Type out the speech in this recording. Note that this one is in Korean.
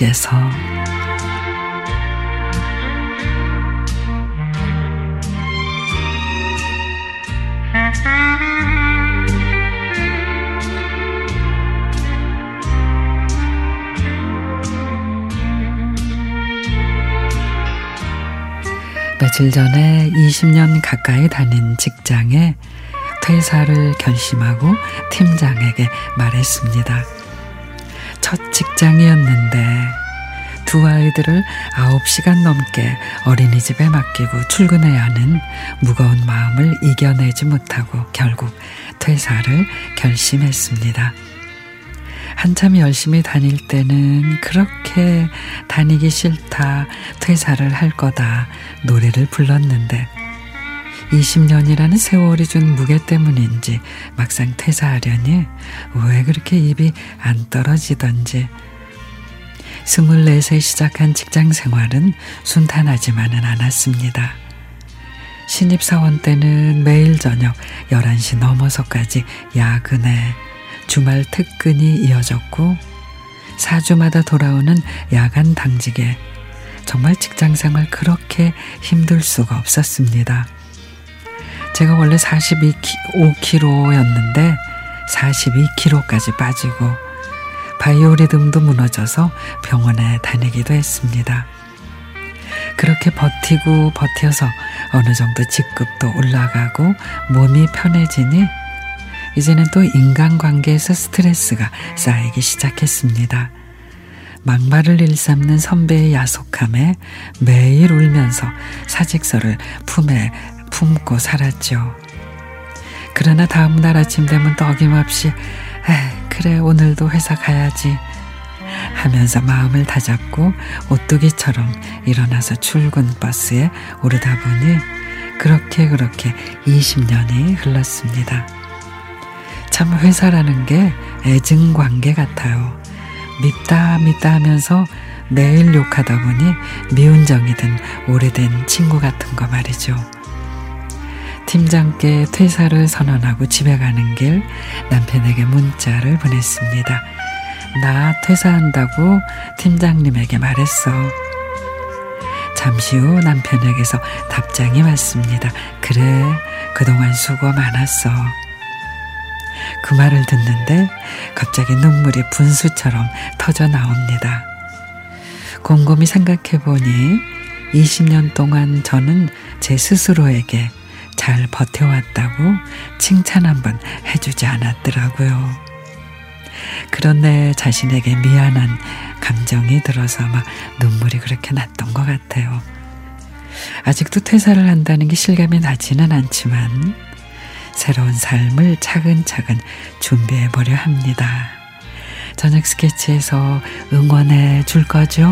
속에서 며칠 전에 20년 가까이 다닌 직장에 퇴사를 결심하고 팀장에게 말했습니다. 첫 직장이었는데 두 아이들을 9시간 넘게 어린이집에 맡기고 출근해야 하는 무거운 마음을 이겨내지 못하고 결국 퇴사를 결심했습니다. 한참 열심히 다닐 때는 그렇게 다니기 싫다, 퇴사를 할 거다, 노래를 불렀는데 20년이라는 세월이 준 무게 때문인지 막상 퇴사하려니 왜 그렇게 입이 안 떨어지던지 24세 시작한 직장 생활은 순탄하지만은 않았습니다. 신입사원 때는 매일 저녁 11시 넘어서까지 야근에 주말 특근이 이어졌고 4주마다 돌아오는 야간 당직에 정말 직장 생활 그렇게 힘들 수가 없었습니다. 제가 원래 42kg였는데 42kg까지 빠지고 바이오리듬도 무너져서 병원에 다니기도 했습니다. 그렇게 버티고 버텨서 어느 정도 직급도 올라가고 몸이 편해지니 이제는 또 인간관계에서 스트레스가 쌓이기 시작했습니다. 막말을 일삼는 선배의 야속함에 매일 울면서 사직서를 품에 품고 살았죠. 그러나 다음날 아침 되면 또 어김없이 에 그래 오늘도 회사 가야지 하면서 마음을 다잡고 오뚜기처럼 일어나서 출근 버스에 오르다 보니 그렇게 그렇게 20년이 흘렀습니다. 참 회사라는 게 애증 관계 같아요. 밉다 밉다 하면서 매일 욕하다 보니 미운 정이 든 오래된 친구 같은 거 말이죠. 팀장께 퇴사를 선언하고 집에 가는 길 남편에게 문자를 보냈습니다. 나 퇴사한다고 팀장님에게 말했어. 잠시 후 남편에게서 답장이 왔습니다. 그래, 그동안 수고 많았어. 그 말을 듣는데 갑자기 눈물이 분수처럼 터져 나옵니다. 곰곰이 생각해 보니 20년 동안 저는 제 스스로에게 잘 버텨왔다고 칭찬 한번 해주지 않았더라고요. 그런 내 자신에게 미안한 감정이 들어서 막 눈물이 그렇게 났던 것 같아요. 아직도 퇴사를 한다는 게 실감이 나지는 않지만 새로운 삶을 차근차근 준비해 보려 합니다. 저녁 스케치에서 응원해 줄 거죠?